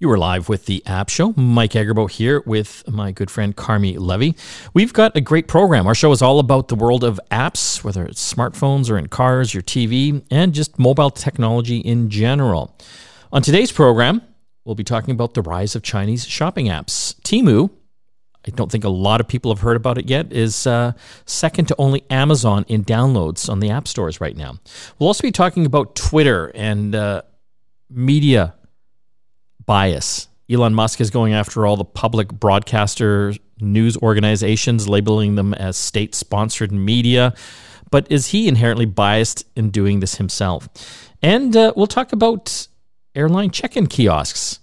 You are live with the App Show. Mike Agerbo here with my good friend Carmi Levy. We've got a great program. Our show is all about the world of apps, whether it's smartphones or in cars, your TV, and just mobile technology in general. On today's program, we'll be talking about the rise of Chinese shopping apps. Temu, I don't think a lot of people have heard about it yet, is uh, second to only Amazon in downloads on the app stores right now. We'll also be talking about Twitter and uh, media bias. Elon Musk is going after all the public broadcaster news organizations, labeling them as state sponsored media. But is he inherently biased in doing this himself? And uh, we'll talk about airline check in kiosks.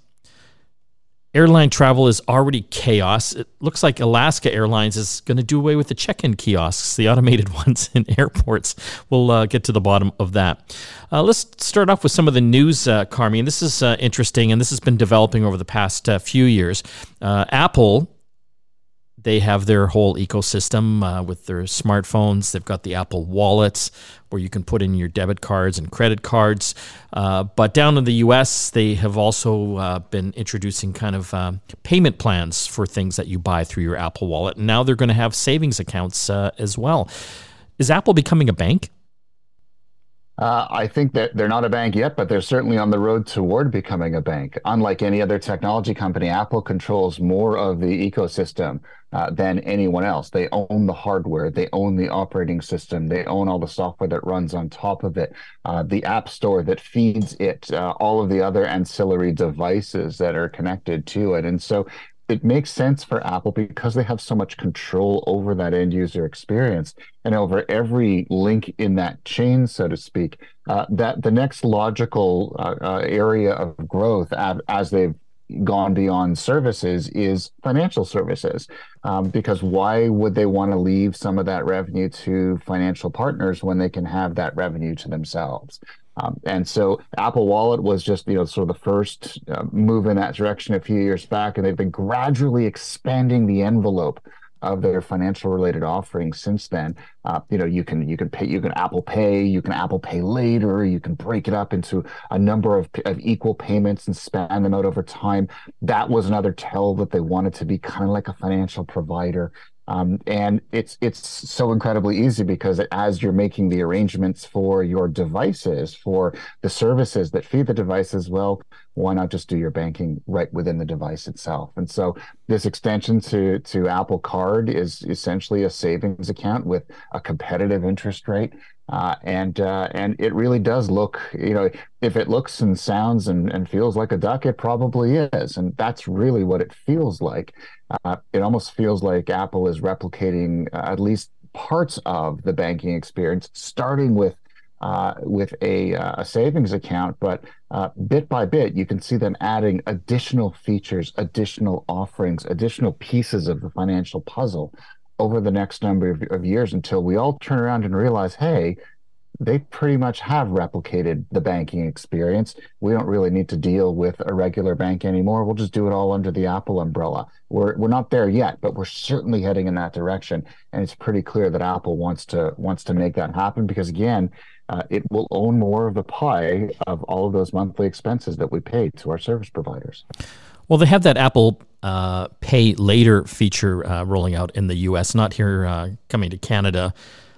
Airline travel is already chaos. It looks like Alaska Airlines is going to do away with the check in kiosks, the automated ones in airports. We'll uh, get to the bottom of that. Uh, let's start off with some of the news, uh, Carmi. And this is uh, interesting, and this has been developing over the past uh, few years. Uh, Apple they have their whole ecosystem uh, with their smartphones. They've got the Apple wallets where you can put in your debit cards and credit cards. Uh, but down in the US, they have also uh, been introducing kind of uh, payment plans for things that you buy through your Apple wallet. And now they're going to have savings accounts uh, as well. Is Apple becoming a bank? Uh, I think that they're not a bank yet, but they're certainly on the road toward becoming a bank. Unlike any other technology company, Apple controls more of the ecosystem uh, than anyone else. They own the hardware, they own the operating system, they own all the software that runs on top of it, uh, the app store that feeds it, uh, all of the other ancillary devices that are connected to it. And so it makes sense for Apple because they have so much control over that end user experience and over every link in that chain, so to speak. Uh, that the next logical uh, uh, area of growth as, they've gone beyond services is financial services. Um, because why would they want to leave some of that revenue to financial partners when they can have that revenue to themselves? Um, and so Apple Wallet was just, you know, sort of the first uh, move in that direction a few years back, and they've been gradually expanding the envelope of their financial related offerings since then. Uh, you know, you can you can pay you can Apple Pay, you can Apple Pay later, you can break it up into a number of, of equal payments and span them out over time. That was another tell that they wanted to be kind of like a financial provider. Um, and it's it's so incredibly easy because as you're making the arrangements for your devices, for the services that feed the devices, well, why not just do your banking right within the device itself? And so this extension to to Apple Card is essentially a savings account with a competitive interest rate. Uh, and uh, and it really does look, you know, if it looks and sounds and, and feels like a duck, it probably is, and that's really what it feels like. Uh, it almost feels like Apple is replicating uh, at least parts of the banking experience, starting with uh, with a, uh, a, savings account, but bit by bit, you can see them adding additional features, additional offerings, additional pieces of the financial puzzle over the next number of, of years until we all turn around and realize, hey, they pretty much have replicated the banking experience. We don't really need to deal with a regular bank anymore. We'll just do it all under the Apple umbrella. We're we're not there yet, but we're certainly heading in that direction. And it's pretty clear that Apple wants to wants to make that happen because again, uh, it will own more of the pie of all of those monthly expenses that we pay to our service providers. Well, they have that Apple uh, Pay Later feature uh, rolling out in the U.S., not here uh, coming to Canada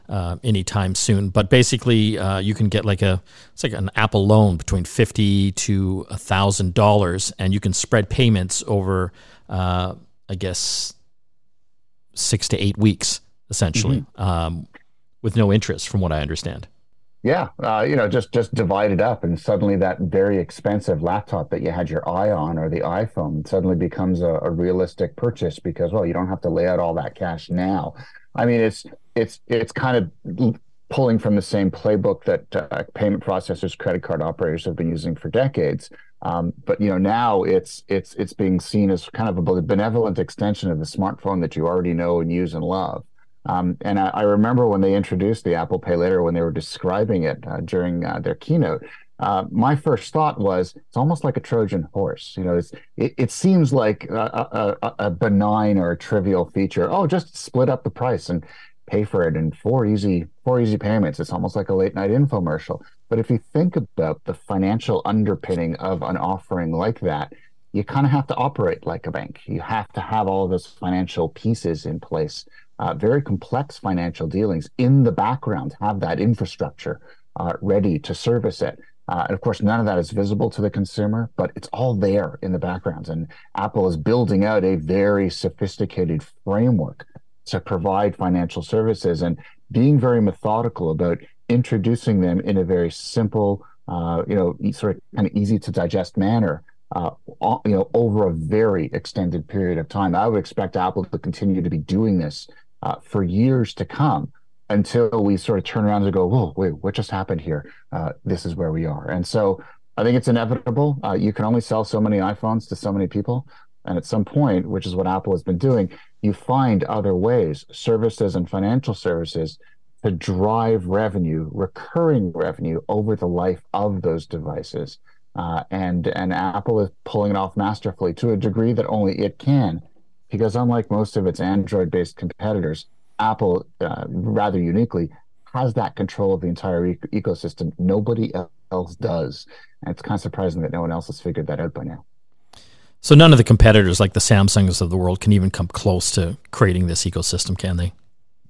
uh, anytime soon. But basically, uh, you can get like a it's like an Apple loan between fifty to thousand dollars, and you can spread payments over, I guess, six to eight weeks, essentially, mm-hmm. um, with no interest, from what I understand. Yeah, uh, you know, just just divide it up, and suddenly that very expensive laptop that you had your eye on, or the iPhone, suddenly becomes a, a, realistic purchase because well, you don't have to lay out all that cash now. I mean, it's it's it's kind of pulling from the same playbook that uh, payment processors, credit card operators have been using for decades. Um, but you know, now it's it's it's being seen as kind of a benevolent extension of the smartphone that you already know and use and love. Um, and I, I, remember when they introduced the Apple Pay Later, when they were describing it uh, during uh, their keynote, uh, my first thought was it's almost like a Trojan horse. You know, it, it, seems like a, a, a, benign or a trivial feature. Oh, just split up the price and pay for it in four easy four easy payments. It's almost like a late night infomercial. But if you think about the financial underpinning of an offering like that, you kind of have to operate like a bank. You have to have all those financial pieces in place, uh, very complex financial dealings in the background, have that infrastructure uh, ready to service it. Uh, and of course, none of that is visible to the consumer, but it's all there in the background. And Apple is building out a very sophisticated framework to provide financial services and being very methodical about introducing them in a very simple, uh, you know, sort of kind of easy to digest manner. Uh, you know, over a very extended period of time, I would expect Apple to continue to be doing this uh, for years to come until we sort of turn around and go, "Whoa, wait, what just happened here? Uh, this is where we are." And so, I think it's inevitable. Uh, you can only sell so many iPhones to so many people, and at some point, which is what Apple has been doing, you find other ways, services and financial services to drive revenue, recurring revenue over the life of those devices. Uh, and and Apple is pulling it off masterfully to a degree that only it can, because unlike most of its Android-based competitors, Apple, uh, rather uniquely, has that control of the entire e- ecosystem. Nobody else does, and it's kind of surprising that no one else has figured that out by now. So none of the competitors, like the Samsungs of the world, can even come close to creating this ecosystem, can they?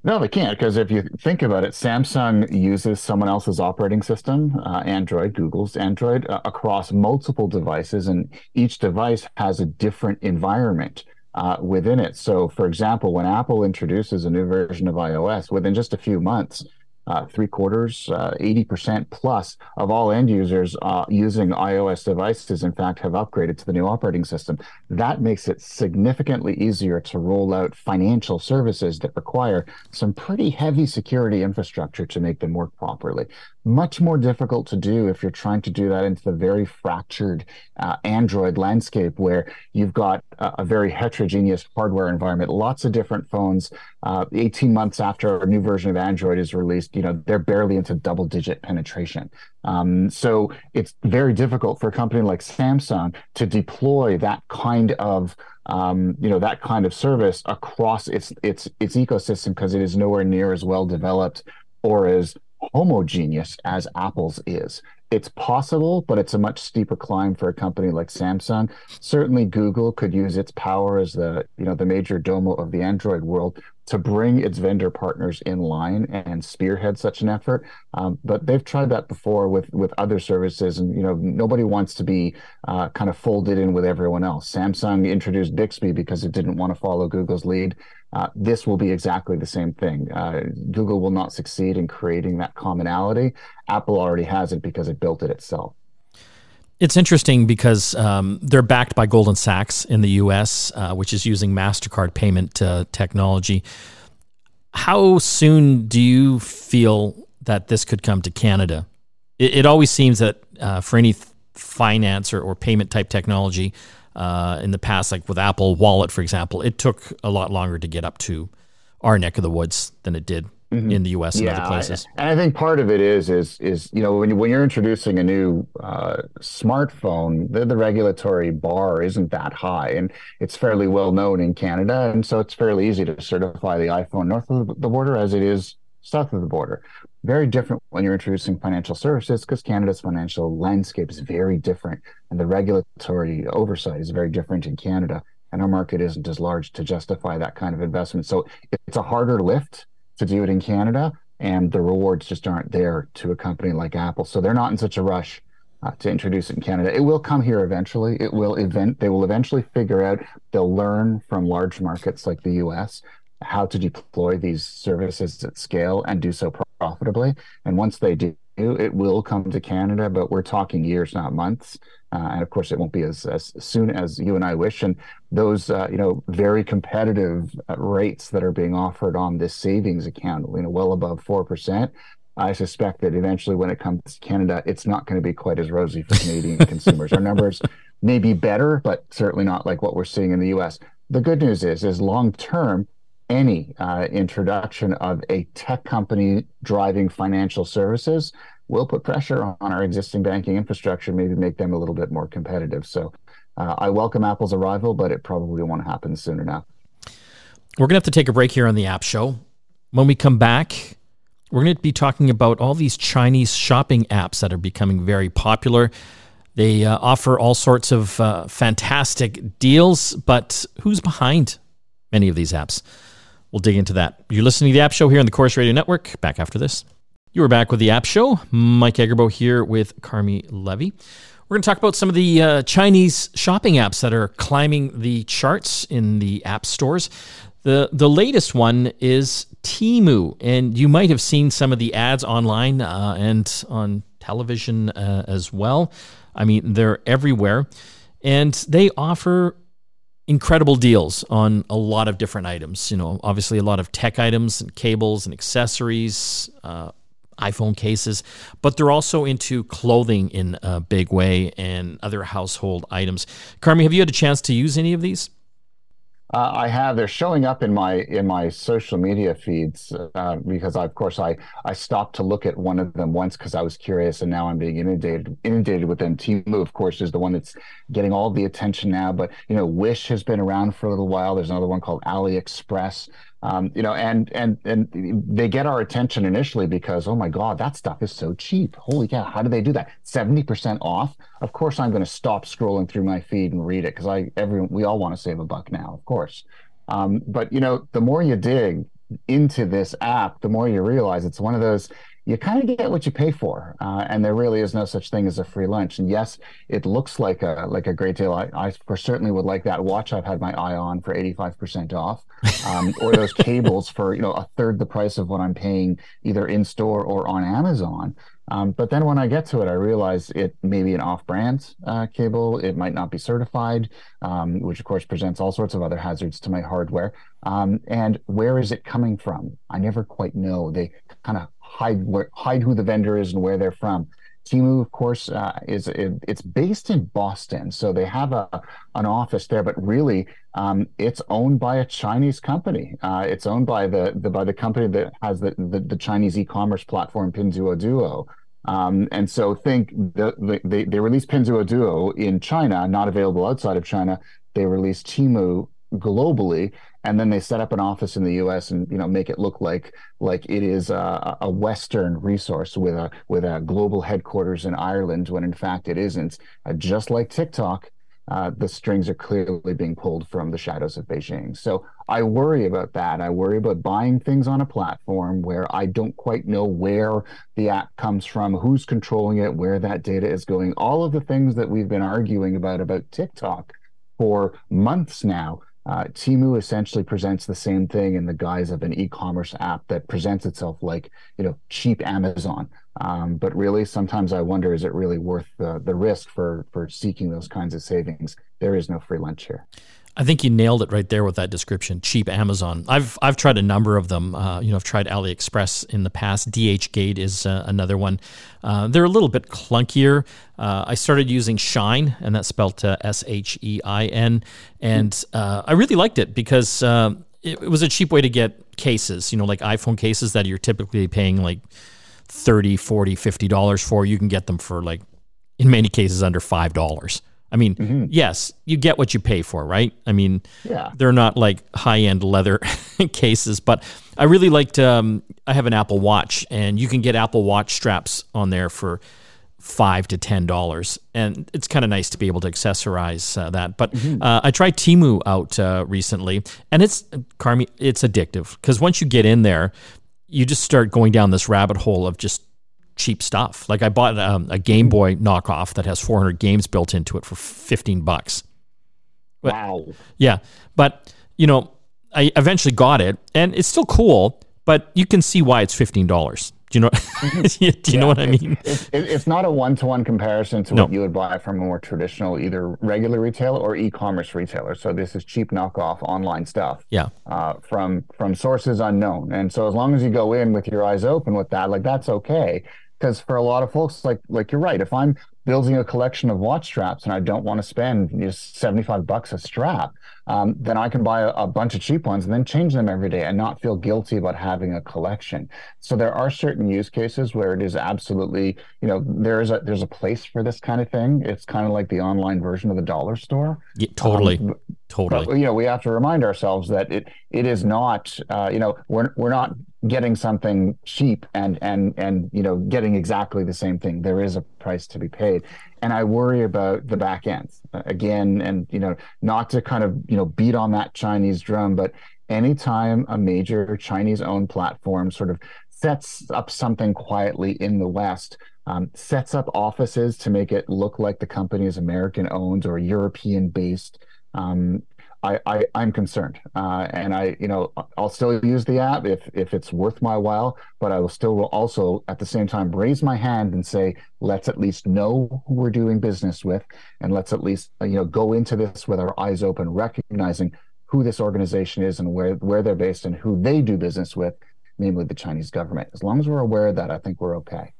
No, they can't because if you think about it, Samsung uses someone else's operating system, uh, Android, Google's Android, uh, across multiple devices, and each device has a different environment uh, within it. So, for example, when Apple introduces a new version of iOS, within just a few months, uh, three quarters, uh, 80% plus of all end users uh, using iOS devices, in fact, have upgraded to the new operating system. That makes it significantly easier to roll out financial services that require some pretty heavy security infrastructure to make them work properly. Much more difficult to do if you're trying to do that into the very fractured uh, Android landscape where you've got a, a, very heterogeneous hardware environment, lots of different phones. Uh, 18 months after a new version of Android is released, you know, they're barely into double digit penetration. Um, so it's very difficult for a company like Samsung to deploy that kind of um, you know that kind of service across its its its ecosystem because it is nowhere near as well developed or as homogeneous as Apple's is. It's possible, but it's a much steeper climb for a company like Samsung. Certainly, Google could use its power as the you know the major domo of the Android world to bring its vendor partners in line and spearhead such an effort. Um, but they've tried that before with with other services, and you know nobody wants to be uh, kind of folded in with everyone else. Samsung introduced Bixby because it didn't want to follow Google's lead. Uh, this will be exactly the same thing. Uh, Google will not succeed in creating that commonality. Apple already has it because it built it itself. It's interesting because um, they're backed by Goldman Sachs in the US, uh, which is using MasterCard payment uh, technology. How soon do you feel that this could come to Canada? It, it always seems that uh, for any th- finance or, or, payment type technology uh, in the past, like with Apple Wallet, for example, it took a lot longer to get up to our neck of the woods than it did mm-hmm. in the U.S. and yeah, other places. And I think part of it is is is you know when you, when you're introducing a new uh, smartphone, the, the regulatory bar isn't that high, and it's fairly well known in Canada, and so it's fairly easy to certify the iPhone north of the border as it is south of the border. Very different when you're introducing financial services because Canada's financial landscape is very different, and the regulatory oversight is very different in Canada and our market isn't as large to justify that kind of investment. So it's a harder lift to do it in Canada, and the rewards just aren't there to a company like Apple. So they're not in such a rush uh, to introduce it in Canada. It will come here eventually. It will event. They will eventually figure out. They'll learn from large markets like the U.S. how to deploy these services at scale and do so profitably. And once they do, it will come to Canada. But we're talking years, not months. Uh, and of course, it won't be as, as soon as you and I wish. And those, uh, you know, very competitive uh, rates that are being offered on this savings account, you know, well above 4%. I suspect that eventually when it comes to Canada, it's not going to be quite as rosy for Canadian consumers. Our numbers may be better, but certainly not like what we're seeing in the US. The good news is, is long term, any uh, introduction of a tech company driving financial services will put pressure on our existing banking infrastructure, maybe make them a little bit more competitive. So uh, I welcome Apple's arrival, but it probably won't happen soon enough. We're going to have to take a break here on the App Show. When we come back, we're going to be talking about all these Chinese shopping apps that are becoming very popular. They uh, offer all sorts of uh, fantastic deals, but who's behind many of these apps? We'll dig into that. You're listening to the App Show here on the Corus Radio Network. Back after this. You are back with the App Show. Mike Agerbo here with Carmi Levy. We're going to talk about some of the uh, Chinese shopping apps that are climbing the charts in the app stores. The, the latest one is Temu, and you might have seen some of the ads online uh, and on television uh, as well. I mean, they're everywhere, and they offer incredible deals on a lot of different items. You know, obviously a lot of tech items and cables and accessories, uh, iPhone cases, but they're also into clothing in a big way and other household items. Carmi, have you had a chance to use any of these? Uh, I have. They're showing up in my in my social media feeds uh, because, I, of course, I I stopped to look at one of them once because I was curious, and now I'm being inundated inundated with them. Temu, of course, is the one that's getting all the attention now. But you know, Wish has been around for a little while. There's another one called AliExpress. Um, you know, and and and they get our attention initially because oh my god, that stuff is so cheap. Holy cow, how do they do that? Seventy percent off. Of course, I'm going to stop scrolling through my feed and read it because I everyone we all want to save a buck now, of course. Um, but you know, the more you dig into this app, the more you realize it's one of those you kind of get what you pay for, uh, and there really is no such thing as a free lunch. And yes, it looks like a like a great deal. I, I for certainly would like that watch. I've had my eye on for eighty five percent off, um, or those cables for you know a third the price of what I'm paying either in store or on Amazon. Um, but then when I get to it, I realize it may be an off-brand uh, cable. It might not be certified, um, which of course presents all sorts of other hazards to my hardware. Um, and where is it coming from? I never quite know. They kind of hide where, hide who the vendor is and where they're from. Temu, of course, uh, is it, it's based in Boston, so they have a an office there. But really, um, it's owned by a Chinese company. Uh, it's owned by the, the by the company that has the the, the Chinese e-commerce platform Pinduoduo. Um, and so think the, the, they they released Pinduoduo in China, not available outside of China. They released Temu globally and then they set up an office in the U.S. and you know make it look like like it is a, a Western resource with a with a global headquarters in Ireland when in fact it isn't. Uh, just like TikTok, uh, the strings are clearly being pulled from the shadows of Beijing. So I worry about that. I worry about buying things on a platform where I don't quite know where the app comes from, who's controlling it, where that data is going. All of the things that we've been arguing about about TikTok for months now uh, Temu essentially presents the same thing in the guise of an e-commerce app that presents itself like you know cheap Amazon. Um, but really, sometimes I wonder: is it really worth the the risk for for seeking those kinds of savings? There is no free lunch here. I think you nailed it right there with that description. Cheap Amazon. I've I've tried a number of them. Uh, you know, I've tried AliExpress in the past. DHgate is uh, another one. Uh, they're a little bit clunkier. Uh, I started using SHEIN, and that's spelled uh, S H E I N, and uh, I really liked it because it, it was a cheap way to get cases. You know, like iPhone cases that you're typically paying like 30 40 50 dollars for you can get them for like in many cases under five dollars I mean, mm-hmm. yes, you get what you pay for, right? I mean, yeah. they're not like high end leather cases, but I really liked. Um, I have an Apple Watch, and you can get Apple Watch straps on there for five to ten dollars, and it's kind of nice to be able to accessorize uh, that. But mm-hmm. uh, I tried Temu out uh, recently, and it's Carmi, it's addictive because once you get in there, you just start going down this rabbit hole of just cheap stuff. Like I bought um, a Game Boy knockoff that has 400 games built into it for 15 bucks. But, wow. Yeah, but you know, I eventually got it, and it's still cool. But you can see why it's fifteen dollars. Do you know? do you yeah, know what I mean? It's, it's not a one-to-one comparison to no. what you would buy from a more traditional, either regular retailer or e-commerce retailer. So this is cheap knockoff online stuff. Yeah. Uh, from from sources unknown, and so as long as you go in with your eyes open with that, like that's okay because for a lot of folks like like you're right. If i'm building a collection of watch straps and i don't want to spend you know, 75 bucks a strap um, then i can buy a, a, bunch of cheap ones and then change them every day and not feel guilty about having a collection so there are certain use cases where it is absolutely you know there's a there's a place for this kind of thing it's kind of like the online version of the dollar store yeah, totally um, Totally. But, you know, we have to remind ourselves that it it is not. Uh, you know, we're we're not getting something cheap and and and you know getting exactly the same thing. There is a price to be paid, and I worry about the back end uh, again. And you know, not to kind of you know beat on that Chinese drum, but anytime a major Chinese-owned platform sort of sets up something quietly in the West um, sets up offices to make it look like the company is American owned or European based. Um, I, I am concerned, uh, and I you know I'll still use the app if if it's worth my while, but I will still will also at the same time raise my hand and say let's at least know who we're doing business with, and let's at least you know go into this with our eyes open, recognizing who this organization is and where where they're based and who they do business with, namely the Chinese government. As long as we're aware of that, I think we're okay.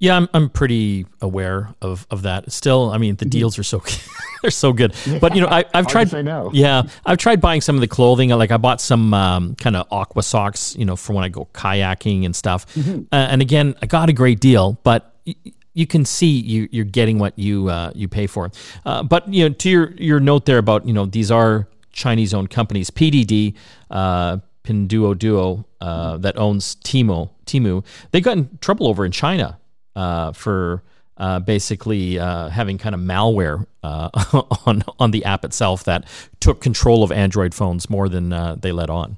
Yeah, I'm I'm pretty aware of of that. Still, I mean, the mm-hmm. deals are so they're so good. But you know, I, I've tried. No. Yeah, I've tried buying some of the clothing. Like I bought some um, kind of aqua socks, you know, for when I go kayaking and stuff. Mm-hmm. Uh, and again, I got a great deal, but. Y- you can see you, you're getting what you uh, you pay for, uh, but you know to your your note there about you know these are Chinese owned companies. PDD, uh, Pinduoduo, uh, that owns Temu, Temu, they got in trouble over in China uh, for uh, basically uh, having kind of malware uh, on on the app itself that took control of Android phones more than uh, they let on.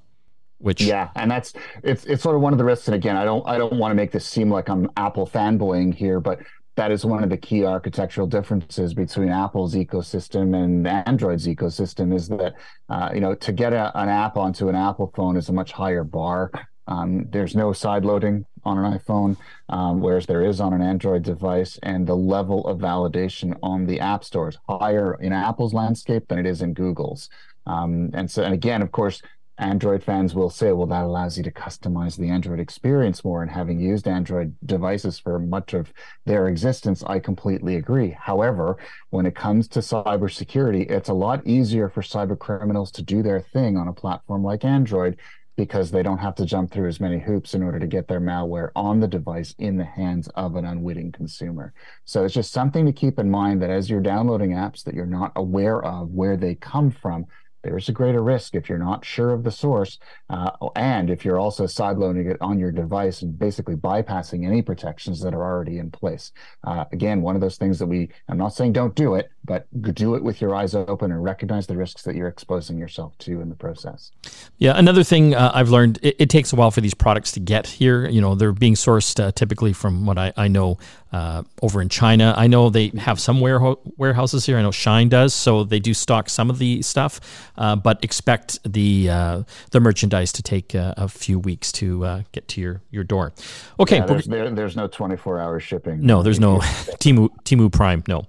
Which yeah, and that's it's it's sort of one of the risks. And again, I don't I don't want to make this seem like I'm Apple fanboying here, but that is one of the key architectural differences between Apple's ecosystem and Android's ecosystem is that uh, you know to get a, an app onto an Apple phone is a much higher bar. Um, there's no side loading on an iPhone, um, whereas there is on an Android device, and the level of validation on the app store is higher in Apple's landscape than it is in Google's. Um, and so, and again, of course, Android fans will say, well, that allows you to customize the Android experience more. And having used Android devices for much of their existence, I completely agree. However, when it comes to cybersecurity, it's a lot easier for cyber criminals to do their thing on a platform like Android because they don't have to jump through as many hoops in order to get their malware on the device in the hands of an unwitting consumer. So it's just something to keep in mind that as you're downloading apps that you're not aware of where they come from, there's a greater risk if you're not sure of the source, uh, and if you're also sideloading it on your device and basically bypassing any protections that are already in place. Uh, again, one of those things that we, I'm not saying don't do it, but do it with your eyes open and recognize the risks that you're exposing yourself to in the process. Yeah, another thing uh, I've learned, it, it, takes a while for these products to get here. You know, they're being sourced uh, typically from what I, I know uh, over in China. I know they have some warehouses here. I know SHEIN does, so they do stock some of the stuff, uh, but expect the uh, the merchandise to take uh, a few weeks to uh, get to your, your door. Okay, yeah, there's, there, there's no 24 hour shipping. No, there's no Temu Temu Prime. No.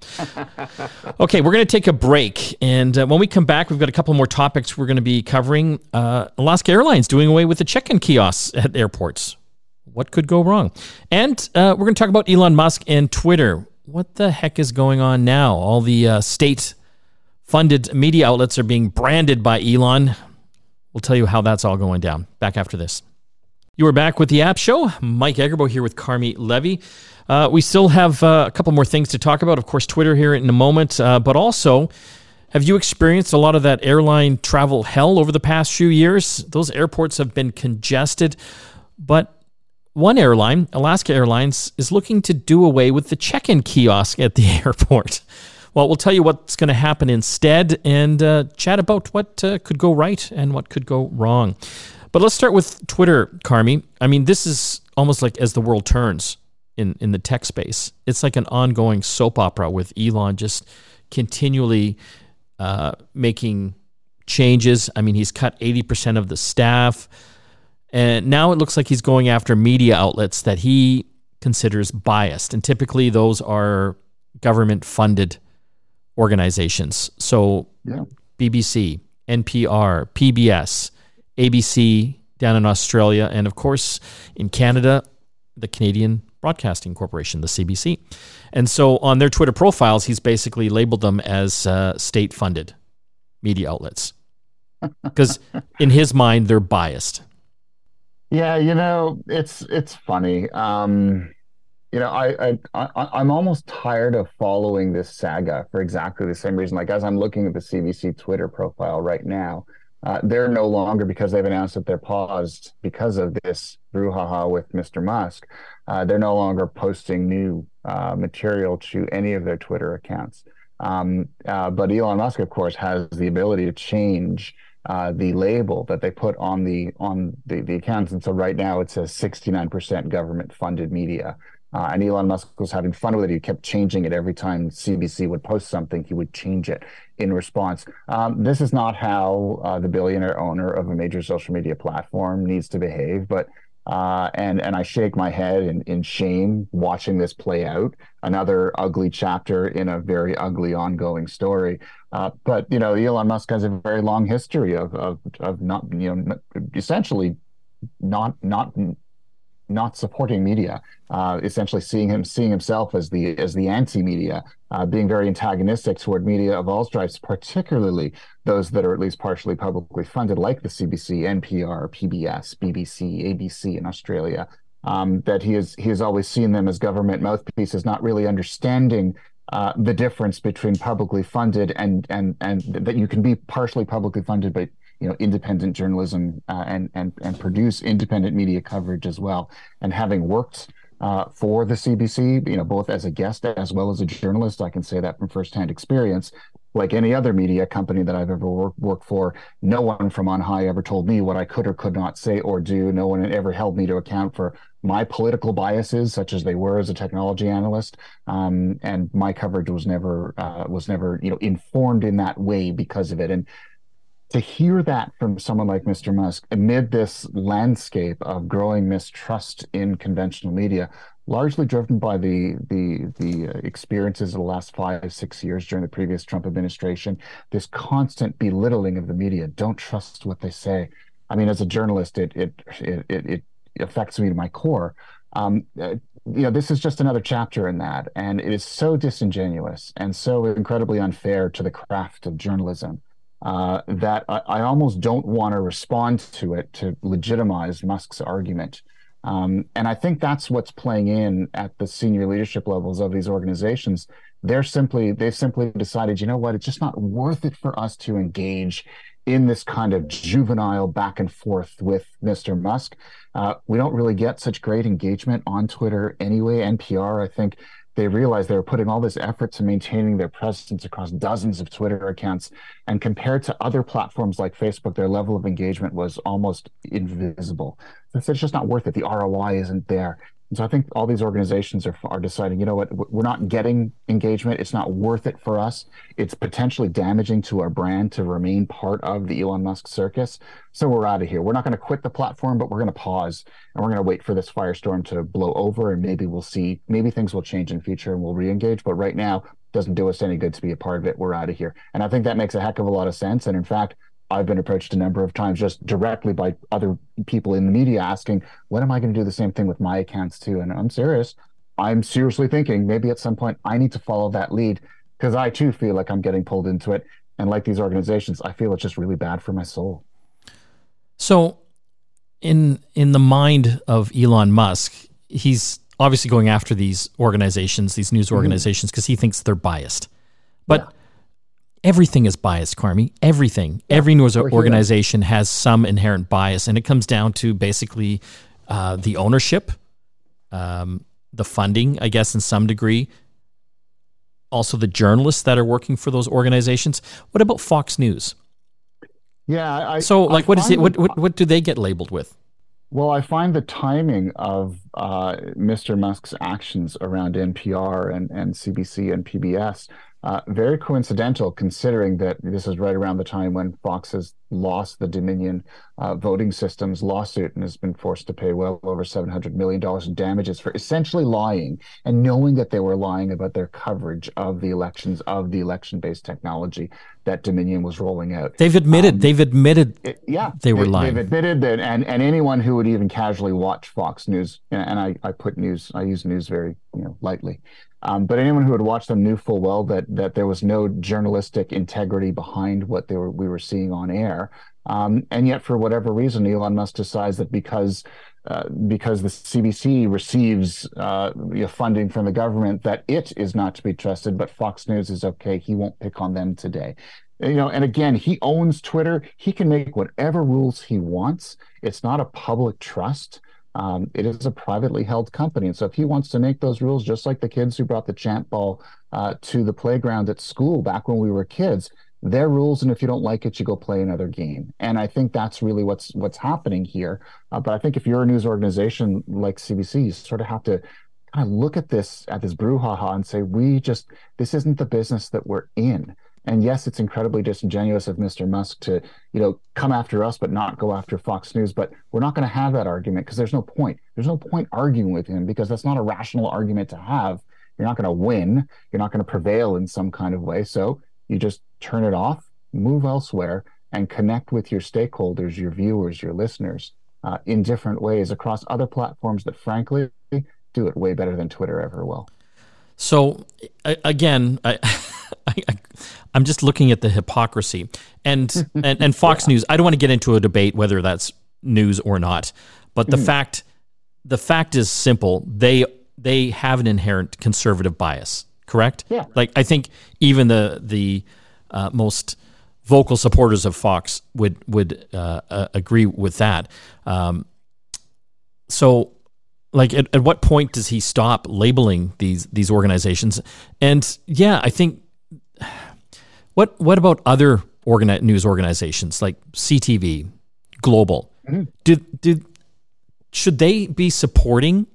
okay, we're going to take a break, and uh, when we come back, we've got a couple more topics we're going to be covering. Alaska Airlines doing away with the check-in kiosks at airports what could go wrong? And uh, we're going to talk about Elon Musk and Twitter. What the heck is going on now? All the uh, state funded media outlets are being branded by Elon. We'll tell you how that's all going down. Back after this. You are back with the App Show. Mike Agerbo here with Carmi Levy. Uh, we still have uh, a couple more things to talk about. Of course, Twitter here in a moment, uh, but also, have you experienced a lot of that airline travel hell over the past few years? Those airports have been congested, but one airline, Alaska Airlines, is looking to do away with the check in kiosk at the airport. Well, we'll tell you what's going to happen instead and uh, chat about what uh, could go right and what could go wrong. But let's start with Twitter, Carmi. I mean, this is almost like as the world turns in, in the tech space. It's like an ongoing soap opera with Elon just continually uh, making changes. I mean, he's cut 80% of the staff. And now it looks like he's going after media outlets that he considers biased. And typically those are government funded organizations. So yeah. BBC, NPR, PBS, ABC down in Australia, and of course in Canada, the Canadian Broadcasting Corporation, the CBC. And so on their Twitter profiles, he's basically labeled them as uh, state funded media outlets. Because in his mind, they're biased. Yeah, you know, it's it's funny. Um, you know, I, I, I am almost tired of following this saga for exactly the same reason. Like as I'm looking at the CBC Twitter profile right now, uh, they're no longer because they've announced that they're paused because of this brouhaha with Mr. Musk. Uh, they're no longer posting new uh, material to any of their Twitter accounts. Um, uh, but Elon Musk, of course, has the ability to change uh, the label that they put on the on the, the accounts. And so right now it says 69% government funded media. Uh, and Elon Musk was having fun with it. He kept changing it every time CBC would post something. He would change it in response. Um, this is not how uh, the billionaire owner of a major social media platform needs to behave. But uh, and and I shake my head in, in shame watching this play out. Another ugly chapter in a very ugly ongoing story. Uh, but you know, Elon Musk has a very long history of of of not you know essentially not not not supporting media, uh, essentially seeing him seeing himself as the as the anti-media, uh, being very antagonistic toward media of all stripes, particularly those that are at least partially publicly funded, like the CBC, NPR, PBS, BBC, ABC in Australia. Um, that he is he has always seen them as government mouthpieces, not really understanding uh, the difference between publicly funded and and and that you can be partially publicly funded, but you know independent journalism uh, and and and produce independent media coverage as well. And having worked uh, for the CBC, you know, both as a guest as well as a journalist, I can say that from firsthand experience. Like any other media company that I've ever work, worked for, no one from on high ever told me what I could or could not say or do. No one ever held me to account for my political biases, such as they were as a technology analyst. Um, and my coverage was never uh, was never you know informed in that way because of it. And to hear that from someone like Mr. Musk amid this landscape of growing mistrust in conventional media, largely driven by the the the experiences of the last five six years during the previous Trump administration, this constant belittling of the media. Don't trust what they say. I mean, as a journalist, it it it it, it affects me to my core. Um, uh, you know, this is just another chapter in that, and it is so disingenuous and so incredibly unfair to the craft of journalism uh, that I, I, almost don't want to respond to it to legitimize Musk's argument. Um, and I think that's what's playing in at the senior leadership levels of these organizations. They're simply they've simply decided, you know what, it's just not worth it for us to engage in this kind of juvenile back and forth with Mr. Musk. Uh, we don't really get such great engagement on Twitter anyway. NPR, I think, they realized they were putting all this effort to maintaining their presence across dozens of Twitter accounts. And compared to other platforms like Facebook, their level of engagement was almost invisible. So it's just not worth it. The ROI isn't there. So I think all these organizations are, are deciding, you know what, we're not getting engagement. It's not worth it for us. It's potentially damaging to our brand to remain part of the Elon Musk circus. So we're out of here. We're not going to quit the platform, but we're going to pause and we're going to wait for this firestorm to blow over. And maybe we'll see, maybe things will change in future and we'll re-engage. But right now, doesn't do us any good to be a part of it. We're out of here. And I think that makes a heck of a lot of sense. And in fact, I've been approached a number of times just directly by other people in the media asking, when am I going to do the same thing with my accounts too? And I'm serious. I'm seriously thinking maybe at some point I need to follow that lead because I too feel like I'm getting pulled into it. And like these organizations, I feel it's just really bad for my soul. So, in in the mind of Elon Musk, he's obviously going after these organizations, these news mm-hmm. organizations, because mm-hmm. he thinks they're biased. But yeah everything is biased, Carmi. Everything. Yeah, Every news organization has some inherent bias, and it comes down to basically uh, the ownership, um, the funding, I guess, in some degree. Also, the journalists that are working for those organizations. What about Fox News? Yeah. I, so, like, I what is it? What, what what do they get labeled with? Well, I find the timing of uh, Mr. Musk's actions around NPR and, and CBC and PBS uh, very coincidental, considering that this is right around the time when Fox has lost the Dominion uh, voting systems lawsuit and has been forced to pay well over $700 million in damages for essentially lying and knowing that they were lying about their coverage of the elections of the election based technology that Dominion was rolling out. They've admitted, um, they've admitted, it, yeah, they were lying. They've admitted that, and, and anyone who would even casually watch Fox News, and I, I put news, I use news very you know lightly. Um, but anyone who had watched them knew full well that that there was no journalistic integrity behind what they were we were seeing on air. Um, and yet, for whatever reason, Elon Musk decides that because uh, because the CBC receives uh, funding from the government that it is not to be trusted, but Fox News is okay. He won't pick on them today. You know, and again, he owns Twitter. He can make whatever rules he wants. It's not a public trust. Um, it is a privately held company. And so if he wants to make those rules, just like the kids who brought the champ ball uh, to the playground at school back when we were kids, their rules. And if you don't like it, you go play another game. And I think that's really what's what's happening here. Uh, but I think if you're a news organization like CBC, you sort of have to kind of look at this at this brouhaha and say, we just this isn't the business that we're in. And yes, it's incredibly disingenuous of Mr. Musk to, you know, come after us but not go after Fox News. But we're not going to have that argument because there's no point. There's no point arguing with him because that's not a rational argument to have. You're not going to win. You're not going to prevail in some kind of way. So you just turn it off, move elsewhere, and connect with your stakeholders, your viewers, your listeners uh, in different ways across other platforms that, frankly, do it way better than Twitter ever will. So, again, I, I, I'm just looking at the hypocrisy and and, and Fox yeah. News. I don't want to get into a debate whether that's news or not, but the mm. fact the fact is simple. They they have an inherent conservative bias. Correct. Yeah. Like I think even the the uh, most vocal supporters of Fox would would uh, uh, agree with that. Um, so, like, at, at what point does he stop labeling these these organizations? And yeah, I think what what about other organi- news organizations like CTV, Global? Mm-hmm. Did did should they be supporting?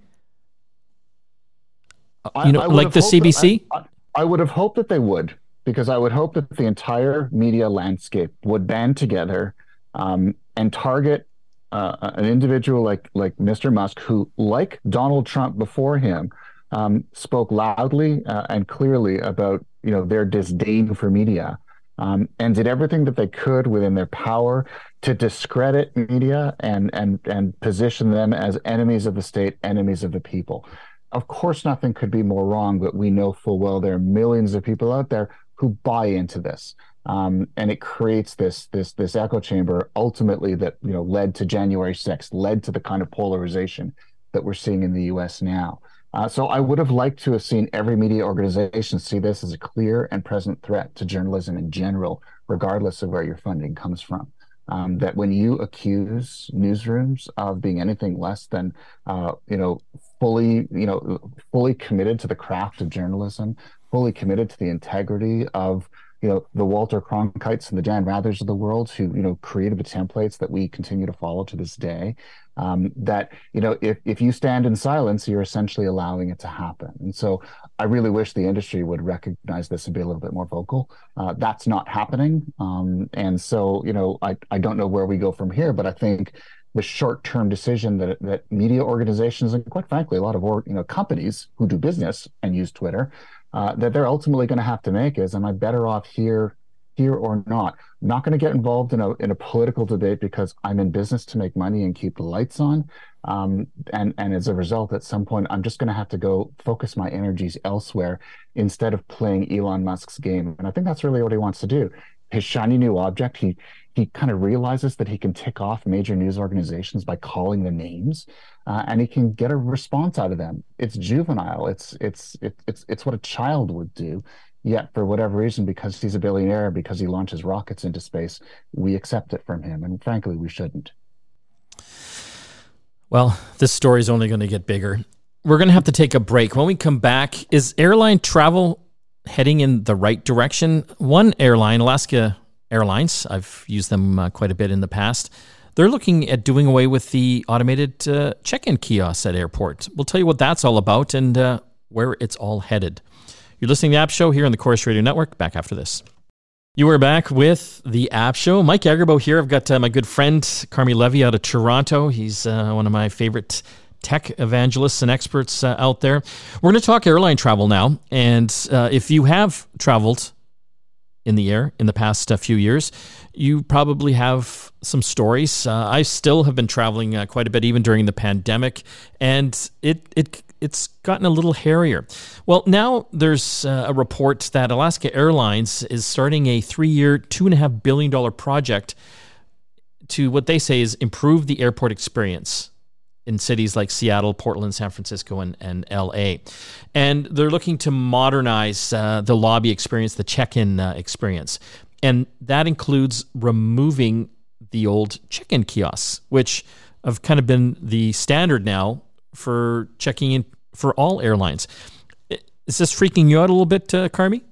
You know, like the CBC. I, I would have hoped that they would, because I would hope that the entire media landscape would band together um, and target uh, an individual like like Mr. Musk, who, like Donald Trump before him, um, spoke loudly uh, and clearly about you know their disdain for media um, and did everything that they could within their power to discredit media and and and position them as enemies of the state, enemies of the people. Of course, nothing could be more wrong, but we know full well there are millions of people out there who buy into this. Um, and it creates this this this echo chamber ultimately that you know led to January 6th, led to the kind of polarization that we're seeing in the U.S. now. Uh, so I would have liked to have seen every media organization see this as a clear and present threat to journalism in general, regardless of where your funding comes from. Um, that when you accuse newsrooms of being anything less than, uh, you know, fully, you know, fully committed to the craft of journalism, fully committed to the integrity of you know the Walter Cronkites and the Dan Rathers of the world who you know created the templates that we continue to follow to this day. Um, that you know if if you stand in silence, you're essentially allowing it to happen. And so I really wish the industry would recognize this and be a little bit more vocal. Uh, that's not happening, um, and so you know I I don't know where we go from here, but I think the short-term decision that that media organizations and quite frankly a lot of you know companies who do business and use Twitter uh, that they're ultimately going to have to make is: Am I better off here, here or not? I'm not going to get involved in a in a political debate because I'm in business to make money and keep the lights on. Um, and and as a result, at some point, I'm just going to have to go focus my energies elsewhere instead of playing Elon Musk's game. And I think that's really what he wants to do. His shiny new object. He he kind of realizes that he can tick off major news organizations by calling the names, uh, and he can get a response out of them. It's juvenile. It's it's it's it's what a child would do. Yet, for whatever reason, because he's a billionaire, because he launches rockets into space, we accept it from him, and frankly, we shouldn't. Well, this story is only going to get bigger. We're going to have to take a break. When we come back, is airline travel heading in the right direction? One airline, Alaska Airlines, I've used them uh, quite a bit in the past. They're looking at doing away with the automated uh, check in kiosks at airports. We'll tell you what that's all about and uh, where it's all headed. You're listening to the App Show here on the Corus Radio Network. Back after this. You are back with the App Show. Mike Agerbo here. I've got uh, my good friend Carmi Levy out of Toronto. He's uh, one of my favorite tech evangelists and experts uh, out there. We're going to talk airline travel now. And if you have traveled in the air in the past uh, few years. You probably have some stories. Uh, I still have been traveling uh, quite a bit, even during the pandemic, and it it it's gotten a little hairier. Well, now there's uh, a report that Alaska Airlines is starting a three-year, two and a half billion dollar project to what they say is improve the airport experience in cities like Seattle, Portland, San Francisco, and, and LA. And they're looking to modernize uh, the lobby experience, the check in uh, experience. And that includes removing the old check in kiosks, which have kind of been the standard now for checking in for all airlines. Is this freaking you out a little bit, uh, Carmi?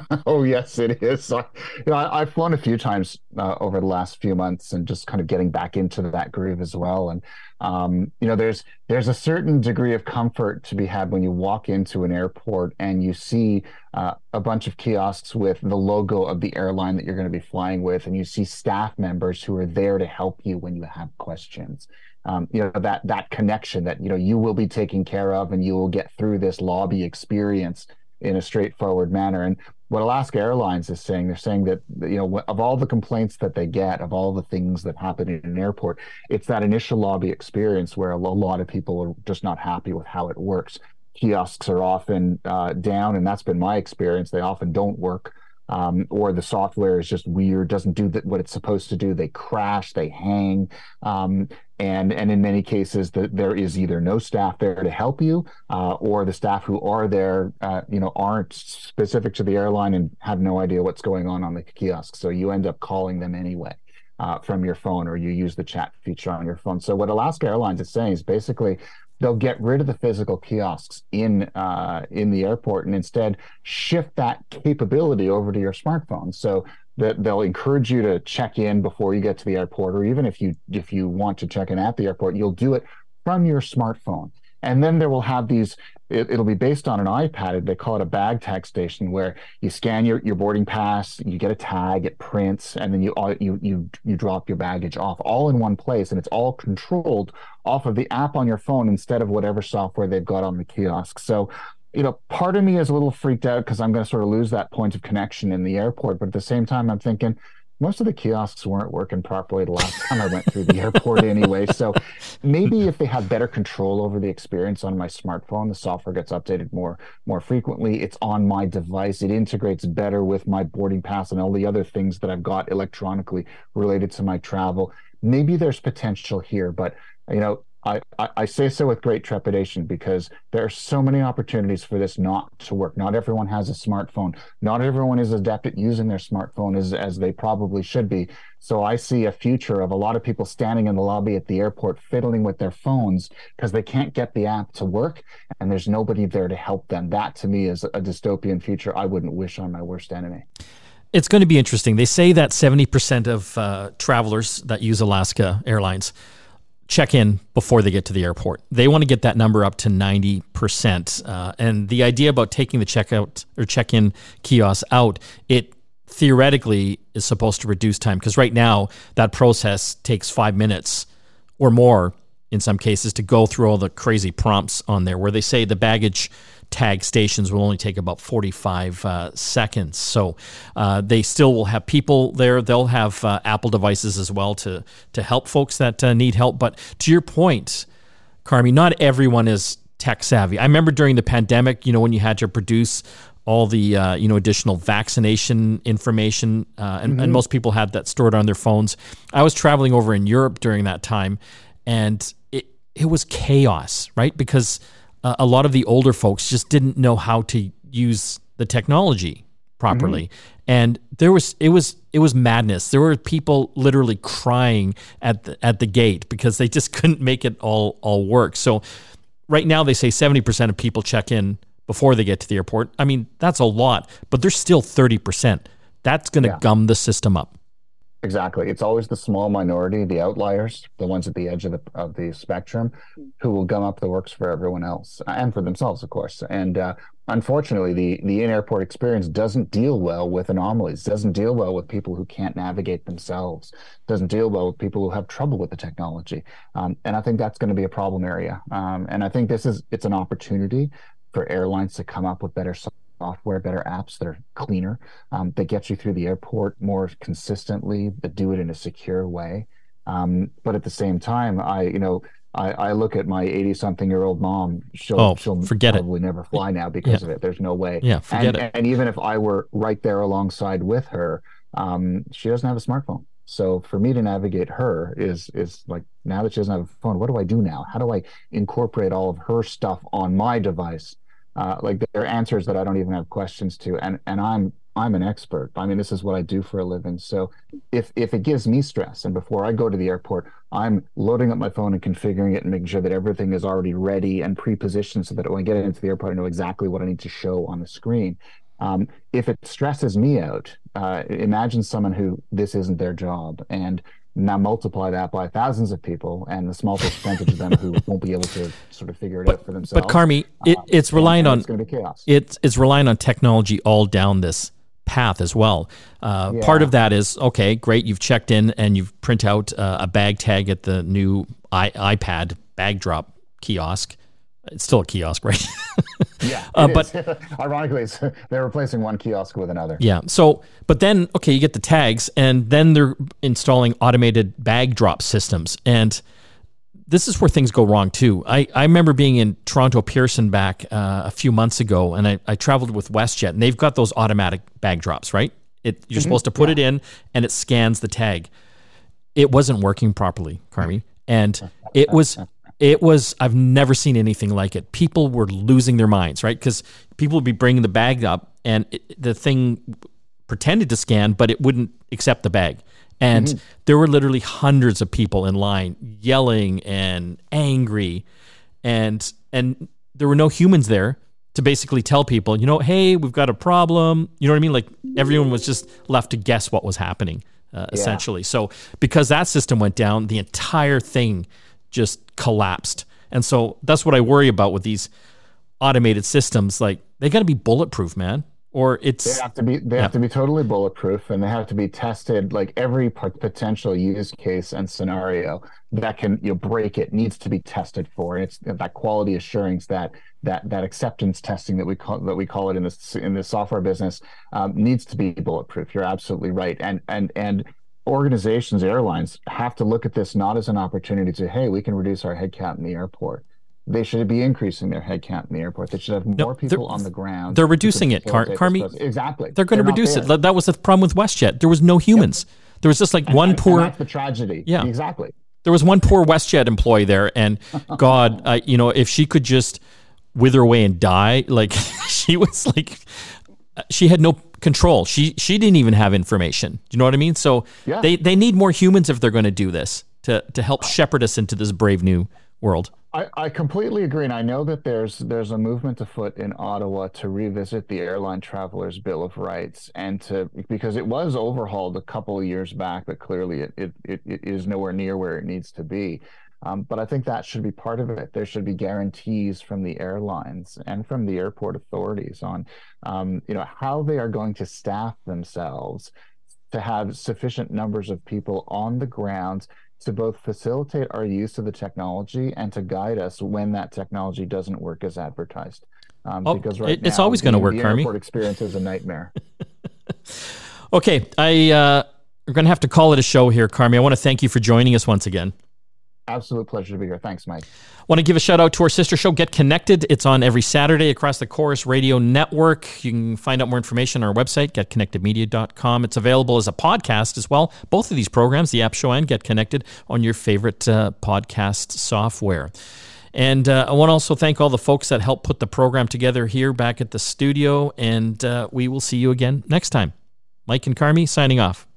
oh yes, it is. I, you know, I, have flown a few times uh, over the last few months, and just kind of getting back into that groove as well. And um, you know, there's there's a certain degree of comfort to be had when you walk into an airport and you see uh, a bunch of kiosks with the logo of the airline that you're going to be flying with, and you see staff members who are there to help you when you have questions. Um, you know that that connection that you know you will be taken care of, and you will get through this lobby experience in a straightforward manner. And what Alaska Airlines is saying, they're saying that you know of all the complaints that they get, of all the things that happen in an airport, it's that initial lobby experience where a lot of people are just not happy with how it works. Kiosks are often uh, down, and that's been my experience. They often don't work um, or the software is just weird, doesn't do what it's supposed to do. They crash, they hang, um, and and in many cases, the, there is either no staff there to help you, uh, or the staff who are there, uh, you know, aren't specific to the airline and have no idea what's going on on the kiosk. So you end up calling them anyway. Uh, from your phone, or you use the chat feature on your phone. So, what Alaska Airlines is saying is basically they'll get rid of the physical kiosks in uh, in the airport and instead shift that capability over to your smartphone. So that they'll encourage you to check in before you get to the airport, or even if you if you want to check in at the airport, you'll do it from your smartphone. And then there will have these it, will be based on an iPad. They call it a bag tag station, where you scan your, your boarding pass, you get a tag, it prints, and then you you you you drop your baggage off all in one place, and it's all controlled off of the app on your phone instead of whatever software they've got on the kiosk. So you know, part of me is a little freaked out because I'm going to sort of lose that point of connection in the airport. But at the same time, I'm thinking, most of the kiosks weren't working properly the last time I went through the airport anyway. So maybe if they have better control over the experience on my smartphone, the software gets updated more more frequently. It's on my device. It integrates better with my boarding pass and all the other things that I've got electronically related to my travel. Maybe there's potential here, but you know, I, I, say so with great trepidation because there are so many opportunities for this not to work. Not everyone has a smartphone. Not everyone is adept at using their smartphone as, as they probably should be. So I see a future of a lot of people standing in the lobby at the airport fiddling with their phones because they can't get the app to work and there's nobody there to help them. That to me is a dystopian future I wouldn't wish on my worst enemy. It's going to be interesting. They say that 70% of uh, travelers that use Alaska Airlines check in before they get to the airport. They want to get that number up to 90%. Uh, and the idea about taking the checkout or check in kiosk out, it theoretically is supposed to reduce time because right now that process takes five minutes or more in some cases to go through all the crazy prompts on there where they say the baggage tag stations will only take about 45 uh, seconds. So uh, they still will have people there. They'll have uh, Apple devices as well to to help folks that uh, need help. But to your point, Carmi, not everyone is tech savvy. I remember during the pandemic, you know, when you had to produce all the uh, you know additional vaccination information, uh, and, mm-hmm. and most people had that stored on their phones. I was traveling over in Europe during that time, and it it was chaos, right? Because uh, a lot of the older folks just didn't know how to use the technology properly. Mm-hmm. and there was it was it was madness. There were people literally crying at the at the gate because they just couldn't make it all all work. So right now they say 70% of people check in before they get to the airport. I mean that's a lot but there's still 30% that's going to yeah. gum the system up Exactly. It's always the small minority, the outliers, the ones at the edge of the of the spectrum, who will gum up the works for everyone else and for themselves, of course. And uh, unfortunately, the the in airport experience doesn't deal well with anomalies. Doesn't deal well with people who can't navigate themselves. Doesn't deal well with people who have trouble with the technology. Um, and I think that's going to be a problem area. Um, and I think this is it's an opportunity for airlines to come up with better software, better apps that are cleaner, um, that get you through the airport more consistently, that do it in a secure way. Um, but at the same time, I, you know, I, I look at my 80 something year old mom. She'll, oh, she'll forget probably it. never fly now because yeah. of it. There's no way. Yeah, forget and, it. And even if I were right there alongside with her, um, she doesn't have a smartphone. So for me to navigate her is is like now that she doesn't have a phone, what do I do now? How do I incorporate all of her stuff on my device? Uh, like there are answers that I don't even have questions to, and and I'm I'm an expert. I mean, this is what I do for a living. So if if it gives me stress, and before I go to the airport, I'm loading up my phone and configuring it and making sure that everything is already ready and pre-positioned, so that when I get into the airport, I know exactly what I need to show on the screen. Um, if it stresses me out, uh, imagine someone who this isn't their job, and now multiply that by thousands of people and the small percentage of them who won't be able to sort of figure it but, out for themselves. But Carmi, it, uh, it's relying on it's going to be chaos. It's it's relying on technology all down this path as well. Uh, yeah. Part of that is okay, great. You've checked in and you've print out uh, a bag tag at the new I, iPad bag drop kiosk. It's still a kiosk, right? yeah, uh, but ironically, they're replacing one kiosk with another. Yeah. So, but then okay, you get the tags, and then they're installing automated bag drop systems, and this is where things go wrong too. I, I remember being in Toronto Pearson back uh, a few months ago, and I, I traveled with WestJet, and they've got those automatic bag drops, right? It, you're mm-hmm. supposed to put yeah. it in, and it scans the tag. It wasn't working properly, Carmi, and it was it was I've never seen anything like it. People were losing their minds, right? Because people would be bringing the bag up, and it, the thing pretended to scan, but it wouldn't accept the bag. And mm-hmm. there were literally hundreds of people in line yelling and angry and and there were no humans there to basically tell people, you know, hey, we've got a problem. You know what I mean? Like everyone was just left to guess what was happening, uh, yeah. essentially. So because that system went down, the entire thing just collapsed. And so that's what I worry about with these automated systems. Like they got to be bulletproof, man or it's they have to be they yeah. have to be totally bulletproof and they have to be tested like every potential use case and scenario that can you know break it needs to be tested for and it's that quality assurance that that that acceptance testing that we call that we call it in this in the software business um, needs to be bulletproof you're absolutely right and and and organizations airlines have to look at this not as an opportunity to hey we can reduce our headcount in the airport they should be increasing their headcount in the airport. They should have more no, people on the ground. They're reducing it, Car- Carmi. Exactly. They're going to reduce it. That was the problem with WestJet. There was no humans. Yep. There was just like and, one and, poor. And that's the tragedy. Yeah, exactly. There was one poor WestJet employee there, and God, uh, you know, if she could just wither away and die, like she was like, she had no control. She she didn't even have information. Do you know what I mean? So yeah. they they need more humans if they're going to do this to to help shepherd us into this brave new world. I, I completely agree, and I know that there's there's a movement afoot in Ottawa to revisit the airline travelers' bill of rights, and to because it was overhauled a couple of years back, but clearly it it, it, it is nowhere near where it needs to be. Um, but I think that should be part of it. There should be guarantees from the airlines and from the airport authorities on, um, you know, how they are going to staff themselves to have sufficient numbers of people on the ground to both facilitate our use of the technology and to guide us when that technology doesn't work as advertised. Um, oh, because right it's now, always going to work, the airport experience is a nightmare. okay, I uh, we're going to have to call it a show here, Carmi. I want to thank you for joining us once again. Absolute pleasure to be here. Thanks, Mike. Want to give a shout out to our sister show, Get Connected. It's on every Saturday across the Corus Radio Network. You can find out more information on our website, getconnectedmedia.com. It's available as a podcast as well. Both of these programs, the App Show and Get Connected, on your favorite uh, podcast software. And uh, I want to also thank all the folks that helped put the program together here back at the studio. And uh, we will see you again next time. Mike and Carmi signing off.